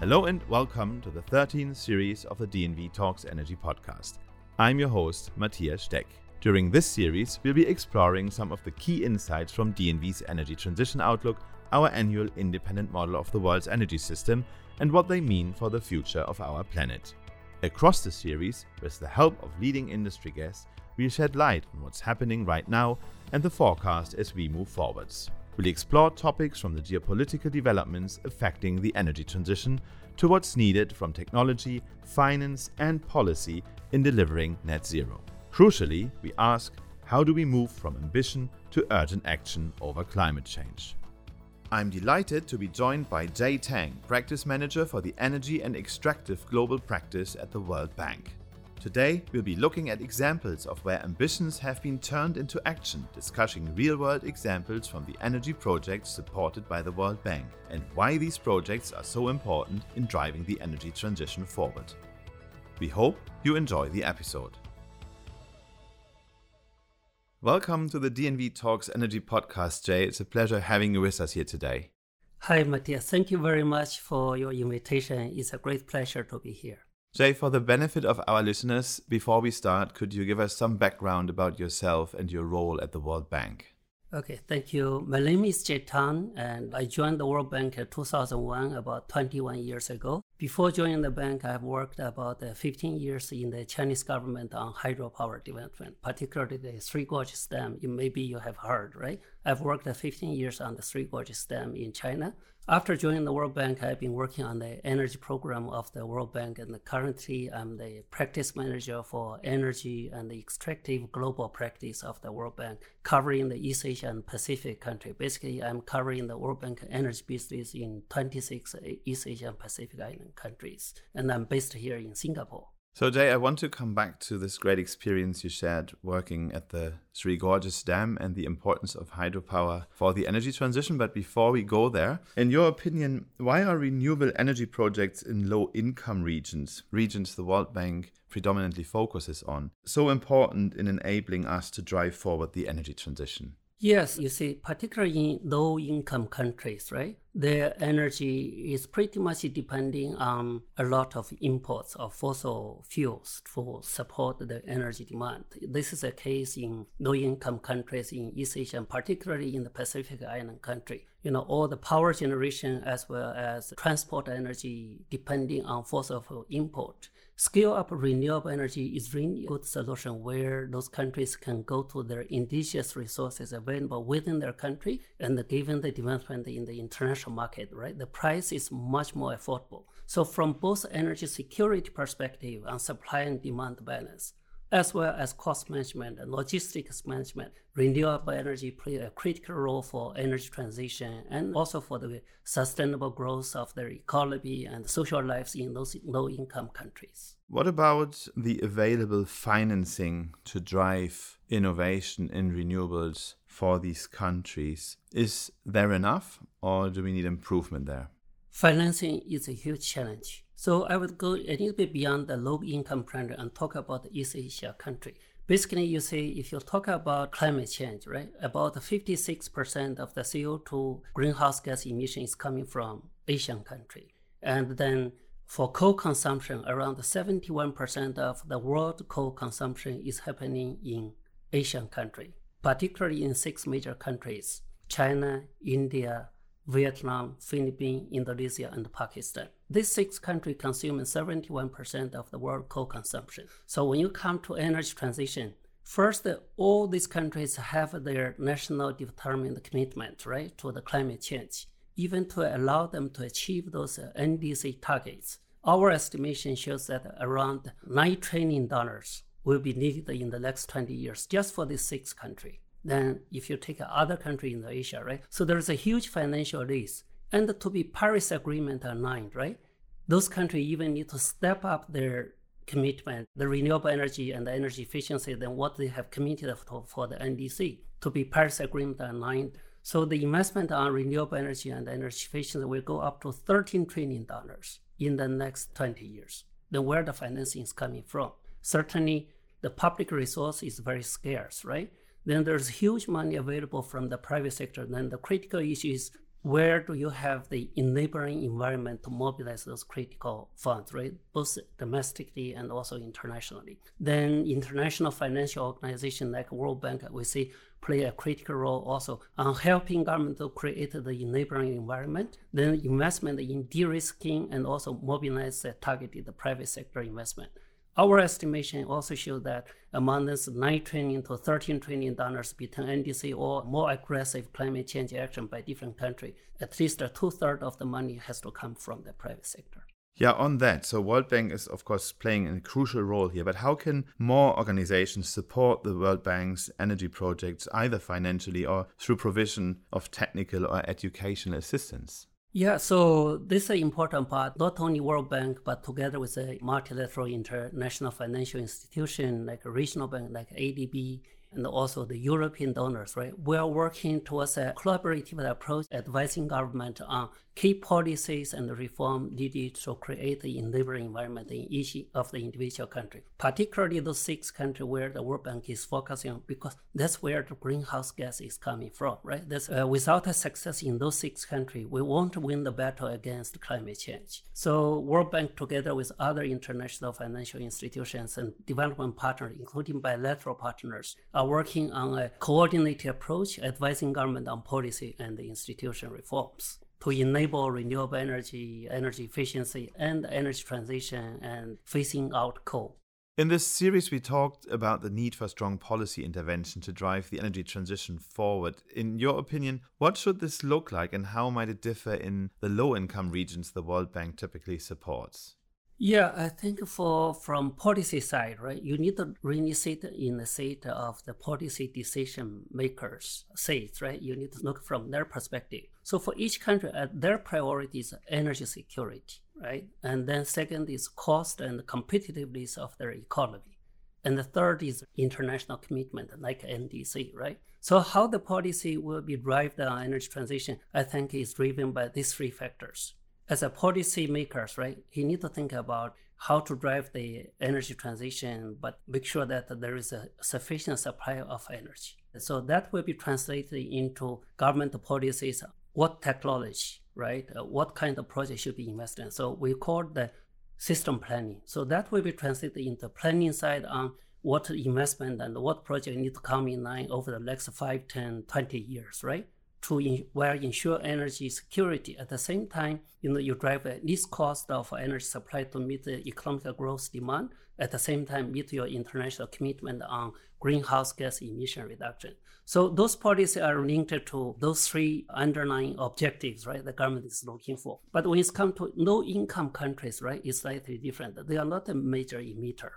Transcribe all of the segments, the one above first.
Hello and welcome to the 13th series of the DNV Talks Energy podcast. I'm your host, Matthias Steck. During this series, we'll be exploring some of the key insights from DNV's Energy Transition Outlook, our annual independent model of the world's energy system, and what they mean for the future of our planet. Across the series, with the help of leading industry guests, we'll shed light on what's happening right now and the forecast as we move forwards. We'll explore topics from the geopolitical developments affecting the energy transition to what's needed from technology, finance, and policy in delivering net zero. Crucially, we ask how do we move from ambition to urgent action over climate change? I'm delighted to be joined by Jay Tang, Practice Manager for the Energy and Extractive Global Practice at the World Bank. Today, we'll be looking at examples of where ambitions have been turned into action, discussing real world examples from the energy projects supported by the World Bank, and why these projects are so important in driving the energy transition forward. We hope you enjoy the episode. Welcome to the DNV Talks Energy Podcast, Jay. It's a pleasure having you with us here today. Hi, Matthias. Thank you very much for your invitation. It's a great pleasure to be here. Jay, for the benefit of our listeners, before we start, could you give us some background about yourself and your role at the World Bank? Okay, thank you. My name is Jay Tang, and I joined the World Bank in 2001, about 21 years ago. Before joining the bank, I've worked about uh, 15 years in the Chinese government on hydropower development, particularly the Three Gorges Dam. Maybe you have heard, right? I've worked uh, 15 years on the Three Gorges Dam in China. After joining the World Bank, I've been working on the energy program of the World Bank, and currently I'm the practice manager for energy and the extractive global practice of the World Bank, covering the East Asia and Pacific country. Basically, I'm covering the World Bank energy business in 26 East Asia and Pacific Countries, and I'm based here in Singapore. So, Jay, I want to come back to this great experience you shared working at the Three Gorges Dam and the importance of hydropower for the energy transition. But before we go there, in your opinion, why are renewable energy projects in low income regions, regions the World Bank predominantly focuses on, so important in enabling us to drive forward the energy transition? Yes, you see, particularly in low income countries, right? Their energy is pretty much depending on a lot of imports of fossil fuels to support the energy demand. This is a case in low income countries in East Asia, particularly in the Pacific Island country. You know, all the power generation as well as transport energy depending on fossil fuel import scale up renewable energy is really a good solution where those countries can go to their indigenous resources available within their country and given the development in the international market, right? The price is much more affordable. So from both energy security perspective and supply and demand balance, as well as cost management and logistics management. Renewable energy play a critical role for energy transition and also for the sustainable growth of their economy and social lives in those low income countries. What about the available financing to drive innovation in renewables for these countries? Is there enough or do we need improvement there? Financing is a huge challenge so I would go a little bit beyond the low income country and talk about the East Asia country. Basically, you see, if you talk about climate change, right, about 56% of the CO2 greenhouse gas emission is coming from Asian country. And then for coal consumption, around 71% of the world coal consumption is happening in Asian country, particularly in six major countries, China, India, Vietnam, Philippines, Indonesia, and Pakistan. These six countries consume 71% of the world coal consumption. So when you come to energy transition, first, all these countries have their national determined commitment, right, to the climate change, even to allow them to achieve those uh, NDC targets. Our estimation shows that around $9 trillion will be needed in the next 20 years just for these six countries Then, if you take other country in Asia, right? So there's a huge financial risk. And to be Paris Agreement aligned, right? Those countries even need to step up their commitment, the renewable energy and the energy efficiency than what they have committed for, for the NDC to be Paris Agreement aligned. So the investment on renewable energy and energy efficiency will go up to $13 trillion in the next 20 years. Then where the financing is coming from? Certainly, the public resource is very scarce, right? then there's huge money available from the private sector. Then the critical issue is where do you have the enabling environment to mobilize those critical funds, right? Both domestically and also internationally. Then international financial organizations like World Bank, we see play a critical role also on helping government to create the enabling environment. Then investment in de-risking and also mobilize targeted private sector investment. Our estimation also show that among this 9 trillion to 13 trillion dollars between NDC or more aggressive climate change action by different countries, at least two thirds of the money has to come from the private sector. Yeah, on that. So World Bank is of course playing a crucial role here, but how can more organizations support the World Bank's energy projects either financially or through provision of technical or educational assistance? Yeah, so this is an important part, not only World Bank, but together with a multilateral international financial institution like a regional bank like ADB and also the European donors, right? We are working towards a collaborative approach, advising government on key policies and reform needed to create the enabling environment in each of the individual country, particularly those six countries where the World Bank is focusing on, because that's where the greenhouse gas is coming from, right? That's, uh, without a success in those six countries, we won't win the battle against climate change. So World Bank, together with other international financial institutions and development partners, including bilateral partners, are working on a coordinated approach, advising government on policy and institution reforms to enable renewable energy, energy efficiency, and energy transition and phasing out coal. In this series, we talked about the need for strong policy intervention to drive the energy transition forward. In your opinion, what should this look like and how might it differ in the low income regions the World Bank typically supports? Yeah, I think for from policy side, right, you need to really sit in the seat of the policy decision makers' seats, right? You need to look from their perspective. So for each country, uh, their priority is energy security, right? And then second is cost and competitiveness of their economy. And the third is international commitment, like NDC, right? So how the policy will be driven on energy transition, I think is driven by these three factors as a policy makers, right, he need to think about how to drive the energy transition, but make sure that there is a sufficient supply of energy. So that will be translated into government policies. What technology, right? What kind of project should be invested in? So we call the system planning. So that will be translated into planning side on what investment and what project need to come in line over the next 5, 10, 20 years, right? To in, where ensure energy security. At the same time, you know, you drive a least cost of energy supply to meet the economic growth demand. At the same time, meet your international commitment on greenhouse gas emission reduction. So those policies are linked to those three underlying objectives, right? The government is looking for. But when it comes to low-income countries, right, it's slightly different. They are not a major emitter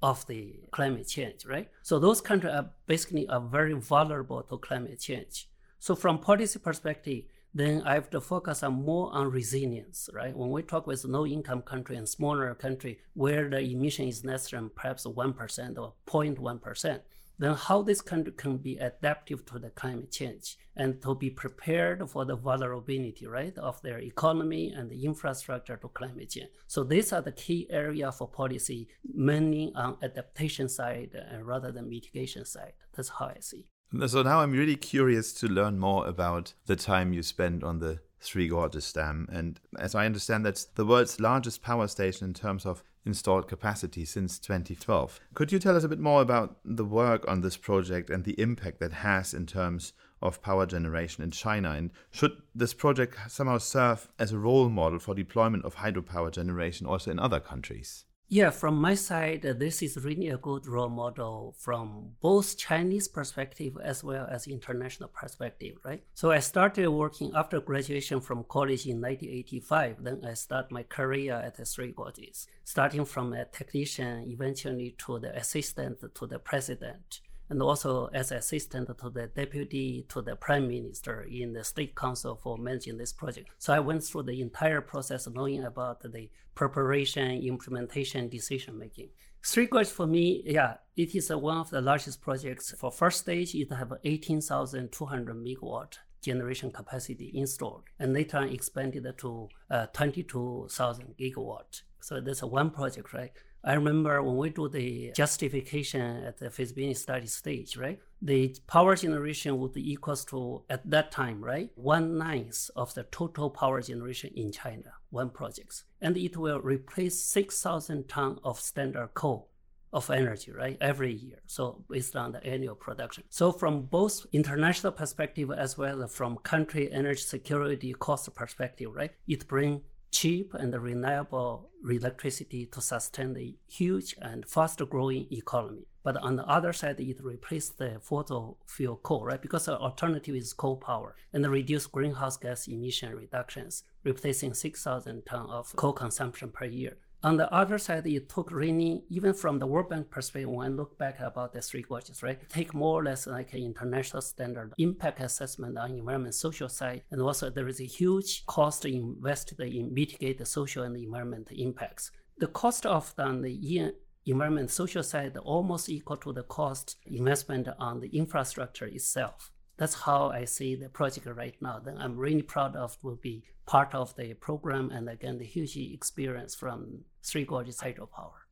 of the climate change, right? So those countries are basically are very vulnerable to climate change. So from policy perspective, then I have to focus on more on resilience, right? When we talk with low income country and smaller country where the emission is less than perhaps 1% or 0.1%, then how this country can be adaptive to the climate change and to be prepared for the vulnerability, right, of their economy and the infrastructure to climate change. So these are the key area for policy, mainly on adaptation side rather than mitigation side. That's how I see. So now I'm really curious to learn more about the time you spent on the Three Gorges Dam. And as I understand, that's the world's largest power station in terms of installed capacity since 2012. Could you tell us a bit more about the work on this project and the impact that has in terms of power generation in China? And should this project somehow serve as a role model for deployment of hydropower generation also in other countries? Yeah, from my side, uh, this is really a good role model from both Chinese perspective as well as international perspective, right? So I started working after graduation from college in 1985. Then I started my career at the Three Gorges, starting from a technician, eventually to the assistant to the president and also as assistant to the deputy to the prime minister in the state council for managing this project. So I went through the entire process knowing about the preparation, implementation, decision making. Three Gorges for me, yeah, it is one of the largest projects. For first stage, it have 18,200 megawatt generation capacity installed, and later on expanded to uh, 22,000 gigawatt. So that's one project, right? I remember when we do the justification at the feasibility study stage, right? The power generation would be equals to, at that time, right, one ninth of the total power generation in China, one project. And it will replace 6,000 tons of standard coal of energy, right, every year. So based on the annual production. So from both international perspective as well as from country energy security cost perspective, right, it bring cheap and reliable electricity to sustain the huge and fast growing economy. But on the other side, it replaced the fossil fuel coal, right? Because the alternative is coal power and reduce greenhouse gas emission reductions, replacing 6,000 tons of coal consumption per year. On the other side, it took really, even from the World Bank perspective, when I look back about the three gorges, right, take more or less like an international standard impact assessment on environment social side. And also there is a huge cost invested in mitigate the social and environment impacts. The cost of on the environment social side almost equal to the cost investment on the infrastructure itself that's how I see the project right now. Then I'm really proud of will be part of the program and again the huge experience from Three Gorges hydropower.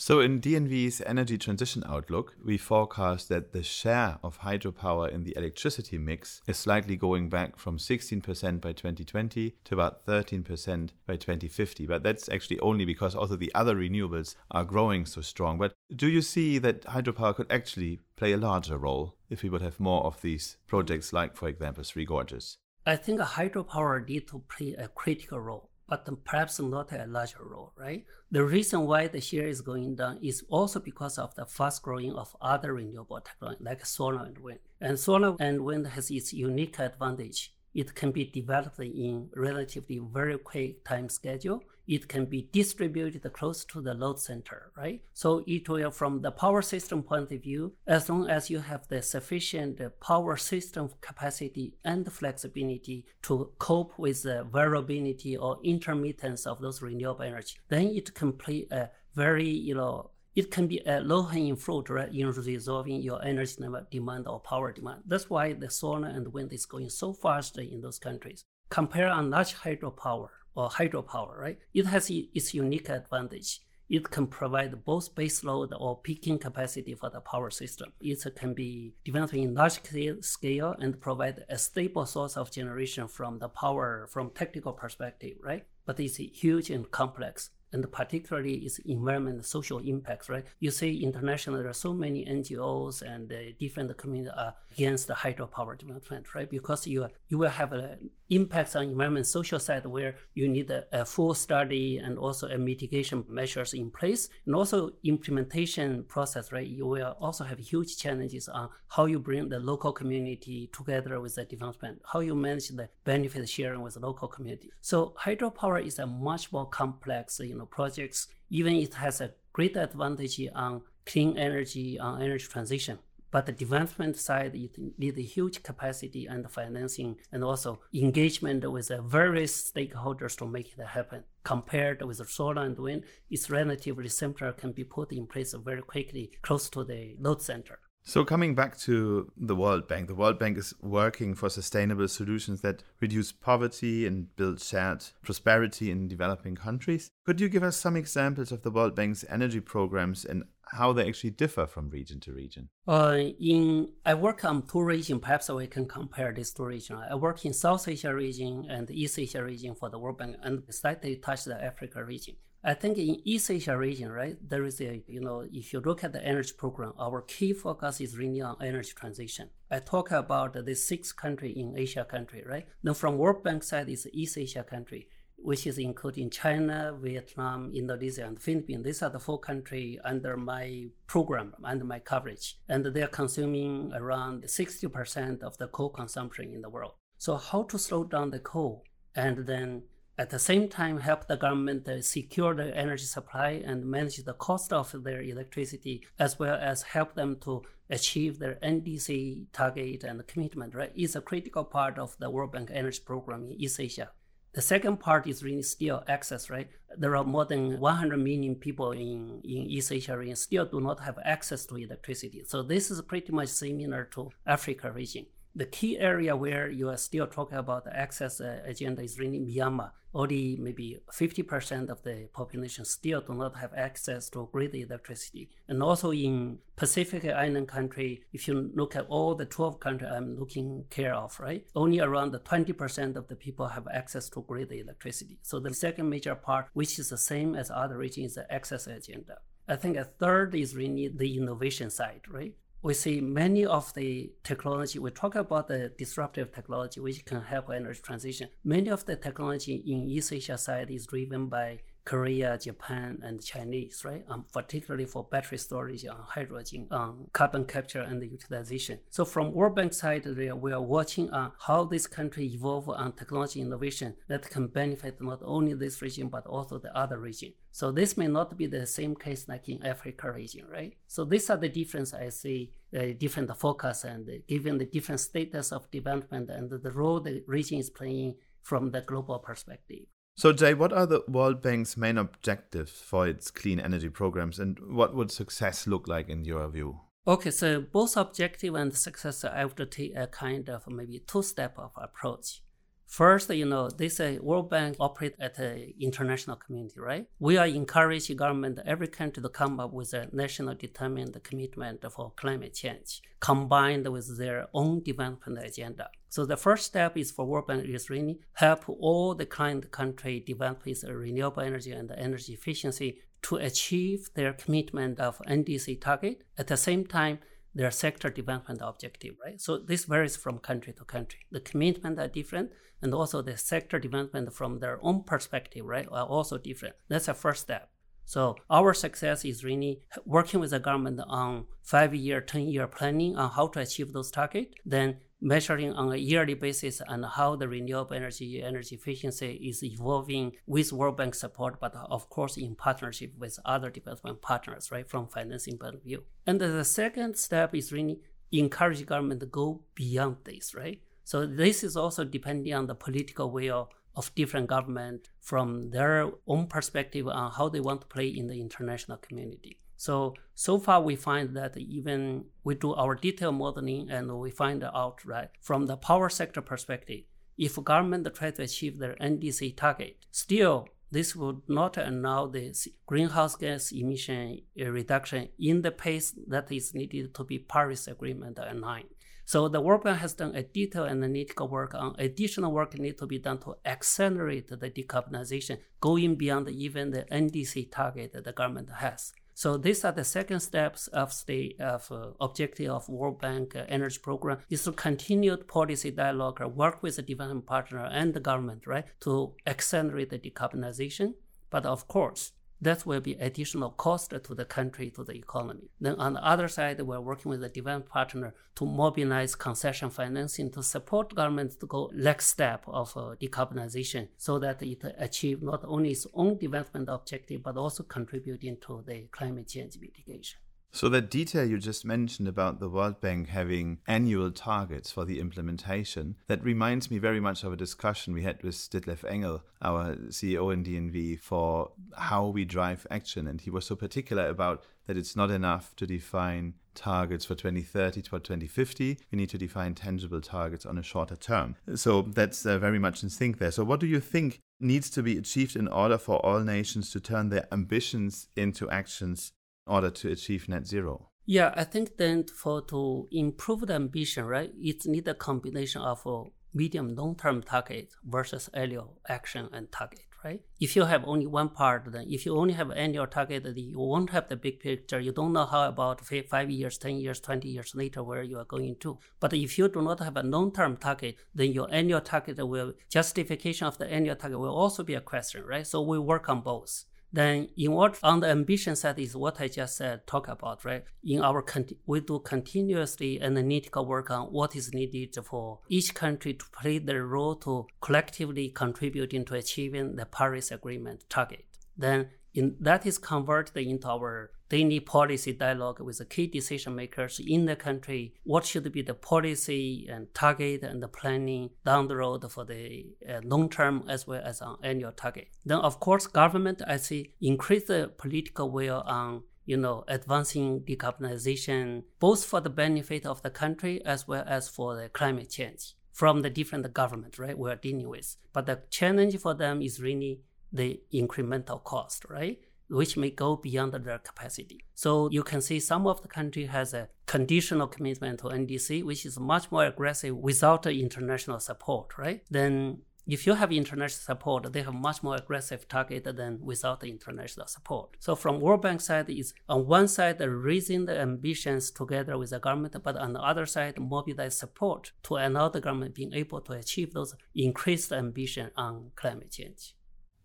So in DNV's energy transition outlook, we forecast that the share of hydropower in the electricity mix is slightly going back from 16% by 2020 to about 13% by 2050. But that's actually only because also the other renewables are growing so strong. But do you see that hydropower could actually play a larger role if we would have more of these projects like, for example, Three Gorges? I think hydropower need to play a critical role but perhaps not a larger role, right? The reason why the share is going down is also because of the fast growing of other renewable technology like solar and wind. And solar and wind has its unique advantage it can be developed in relatively very quick time schedule. It can be distributed close to the load center, right? So it will, from the power system point of view, as long as you have the sufficient power system capacity and flexibility to cope with the variability or intermittence of those renewable energy, then it can play a very, you know, it can be a low-hanging fruit right, in resolving your energy demand or power demand. That's why the solar and wind is going so fast in those countries. Compare on large hydropower or hydropower, right? It has its unique advantage. It can provide both base load or peaking capacity for the power system. It can be developed in large scale and provide a stable source of generation from the power from technical perspective, right? But it's huge and complex and particularly its environment social impacts, right? You see internationally there are so many NGOs and uh, different communities are against the hydropower development, right? Because you you will have an impacts on environment social side where you need a, a, full study and also a mitigation measures in place and also implementation process, right? You will also have huge challenges on how you bring the local community together with the development, how you manage the benefit sharing with the local community. So hydropower is a much more complex, you know, projects. Even it has a great advantage on clean energy, on energy transition but the development side, it needs a huge capacity and financing and also engagement with various stakeholders to make it happen. Compared with solar and wind, it's relatively simpler, can be put in place very quickly close to the load center. So, coming back to the World Bank, the World Bank is working for sustainable solutions that reduce poverty and build shared prosperity in developing countries. Could you give us some examples of the World Bank's energy programs and how they actually differ from region to region? Uh, in I work on two regions. Perhaps we can compare these two regions. I work in South Asia region and East Asia region for the World Bank, and slightly touch the Africa region. I think in East Asia region, right, there is a, you know, if you look at the energy program, our key focus is really on energy transition. I talk about the six country in Asia country, right? Then from World Bank side is East Asia country which is including China, Vietnam, Indonesia, and Philippines. These are the four countries under my program, under my coverage. And they are consuming around 60% of the coal consumption in the world. So how to slow down the coal and then at the same time help the government secure the energy supply and manage the cost of their electricity as well as help them to achieve their NDC target and commitment, right, is a critical part of the World Bank Energy Program in East Asia. The second part is really still access, right? There are more than 100 million people in, in East Asia region still do not have access to electricity. So this is pretty much similar to Africa region. The key area where you are still talking about the access uh, agenda is really Myanmar. Only maybe 50% of the population still do not have access to grid electricity. And also in Pacific Island country, if you look at all the 12 countries I'm looking care of, right? Only around 20% of the people have access to grid electricity. So the second major part, which is the same as other regions, is the access agenda. I think a third is really the innovation side, right? We see many of the technology, we talk about the disruptive technology which can help energy transition. Many of the technology in East Asia side is driven by Korea, Japan, and Chinese, right? Um, particularly for battery storage on hydrogen, um, carbon capture and utilization. So from World Bank side, we are watching on how this country evolve on technology innovation that can benefit not only this region but also the other region. So this may not be the same case like in Africa region, right? So these are the difference I see, uh, different focus and uh, given the different status of development and the role the region is playing from the global perspective. So, Jay, what are the World Bank's main objectives for its clean energy programs, and what would success look like in your view? Okay, so both objective and success, I would take a kind of maybe two-step of approach. First, you know, this uh, World Bank operate at the international community, right? We are encouraging government, every country to come up with a national determined commitment for climate change, combined with their own development agenda. So the first step is for World Bank is really help all the client country develop its renewable energy and energy efficiency to achieve their commitment of NDC target. At the same time, their sector development objective, right? So this varies from country to country. The commitment are different, and also the sector development from their own perspective, right, are also different. That's the first step. So our success is really working with the government on five-year, ten-year planning on how to achieve those targets. Then measuring on a yearly basis and how the renewable energy energy efficiency is evolving with World Bank support, but of course in partnership with other development partners, right, from financing point of view. And the second step is really encourage government to go beyond this, right? So this is also depending on the political will of different government from their own perspective on how they want to play in the international community. So, so far we find that even we do our detailed modeling and we find out, right, from the power sector perspective, if government try to achieve their NDC target, still this would not allow the greenhouse gas emission uh, reduction in the pace that is needed to be Paris Agreement aligned. So the World Bank has done a detailed analytical work on additional work need to be done to accelerate the decarbonization, going beyond even the NDC target that the government has. So these are the second steps of the of, uh, objective of World Bank uh, Energy Program is to continue policy dialogue, work with the development partner and the government, right, to accelerate the decarbonization. But of course, that will be additional cost to the country, to the economy. Then on the other side, we're working with the development partner to mobilize concession financing to support governments to go next step of uh, decarbonization so that it achieve not only its own development objective, but also contributing to the climate change mitigation. So, that detail you just mentioned about the World Bank having annual targets for the implementation, that reminds me very much of a discussion we had with Ditlev Engel, our CEO in DNV, for how we drive action. And he was so particular about that it's not enough to define targets for 2030 to 2050. We need to define tangible targets on a shorter term. So, that's uh, very much in sync there. So, what do you think needs to be achieved in order for all nations to turn their ambitions into actions order to achieve net zero? Yeah, I think then for to improve the ambition, right, it need a combination of a medium long term target versus annual action and target, right? If you have only one part, then if you only have annual target, you won't have the big picture. You don't know how about five years, 10 years, 20 years later where you are going to. But if you do not have a long term target, then your annual target will, justification of the annual target will also be a question, right? So we work on both then in what on the ambition side is what I just said, talk about, right? In our, we do continuously analytical work on what is needed for each country to play their role to collectively contributing to achieving the Paris Agreement target. Then in, that is converted into our daily policy dialogue with the key decision makers in the country. What should be the policy and target and the planning down the road for the uh, long term as well as on annual target. Then, of course, government I see increase the political will on you know, advancing decarbonization, both for the benefit of the country as well as for the climate change from the different governments, right, we're dealing with. But the challenge for them is really the incremental cost, right? Which may go beyond their capacity. So you can see some of the country has a conditional commitment to NDC, which is much more aggressive without international support, right? Then if you have international support, they have much more aggressive target than without international support. So from World Bank side is on one side raising the ambitions together with the government, but on the other side mobilize support to allow the government being able to achieve those increased ambition on climate change.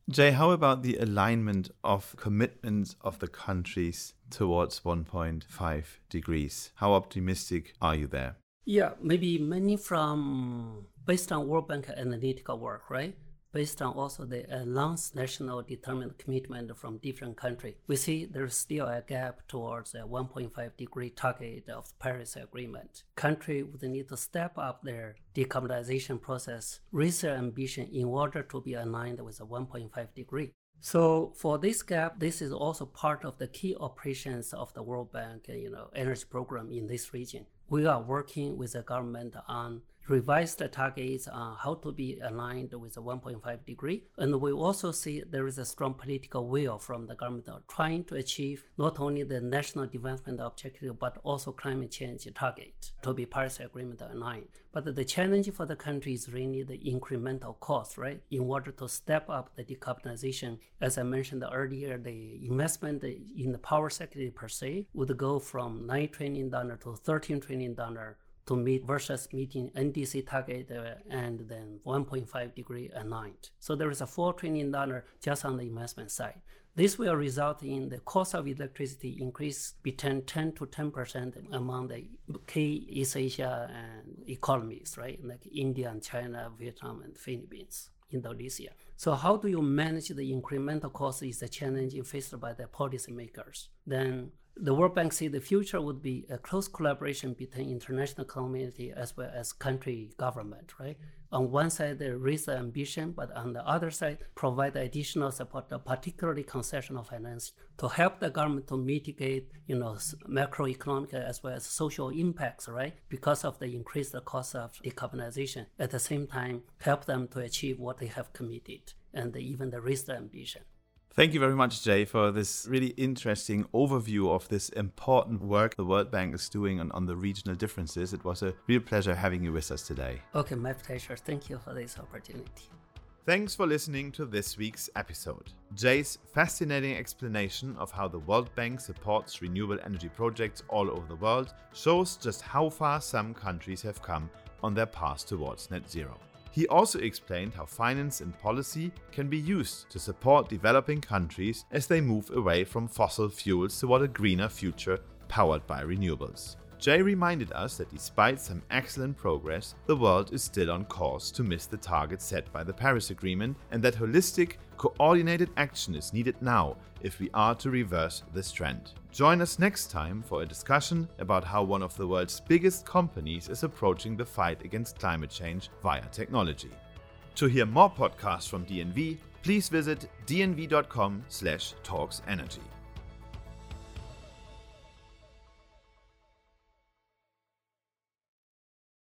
Jay, how about the alignment of commitments of the countries towards 1.5 degrees? How optimistic are you there? Yeah, maybe many from based on World Bank analytical work, right? Based on also the announced national determined commitment from different countries, we see there's still a gap towards a 1.5 degree target of the Paris Agreement. Countries would need to step up their decarbonization process, raise their ambition in order to be aligned with the 1.5 degree. So for this gap, this is also part of the key operations of the World Bank, you know, energy program in this region. We are working with the government on revise the targets on how to be aligned with the 1.5 degree. And we also see there is a strong political will from the government trying to achieve not only the national development objective, but also climate change target to be Paris Agreement aligned. But the challenge for the country is really the incremental cost, right? In order to step up the decarbonization, as I mentioned earlier, the investment in the power sector per se would go from $9 trillion to $13 trillion to meet versus meeting NDC target uh, and then 1.5 degree aligned. So there is a $4 trillion just on the investment side. This will result in the cost of electricity increase between 10 to 10% among the key East Asia economies, right? Like India and China, Vietnam and Philippines. Indonesia. So how do you manage the incremental cost is the challenge faced by the policymakers. Then the World Bank see the future would be a close collaboration between international community as well as country government, right? On one side, they raise the ambition, but on the other side, provide additional support, particularly concessional finance, to help the government to mitigate, you know, macroeconomic as well as social impacts, right? Because of the increased cost of decarbonization. At the same time, help them to achieve what they have committed and even the raise the ambition. Thank you very much, Jay, for this really interesting overview of this important work the World Bank is doing on, on the regional differences. It was a real pleasure having you with us today. Okay, my pleasure. Thank you for this opportunity. Thanks for listening to this week's episode. Jay's fascinating explanation of how the World Bank supports renewable energy projects all over the world shows just how far some countries have come on their path towards net zero. He also explained how finance and policy can be used to support developing countries as they move away from fossil fuels toward a greener future powered by renewables. Jay reminded us that despite some excellent progress, the world is still on course to miss the target set by the Paris Agreement, and that holistic, coordinated action is needed now if we are to reverse this trend. Join us next time for a discussion about how one of the world's biggest companies is approaching the fight against climate change via technology. To hear more podcasts from DNV, please visit dnv.com/talksenergy.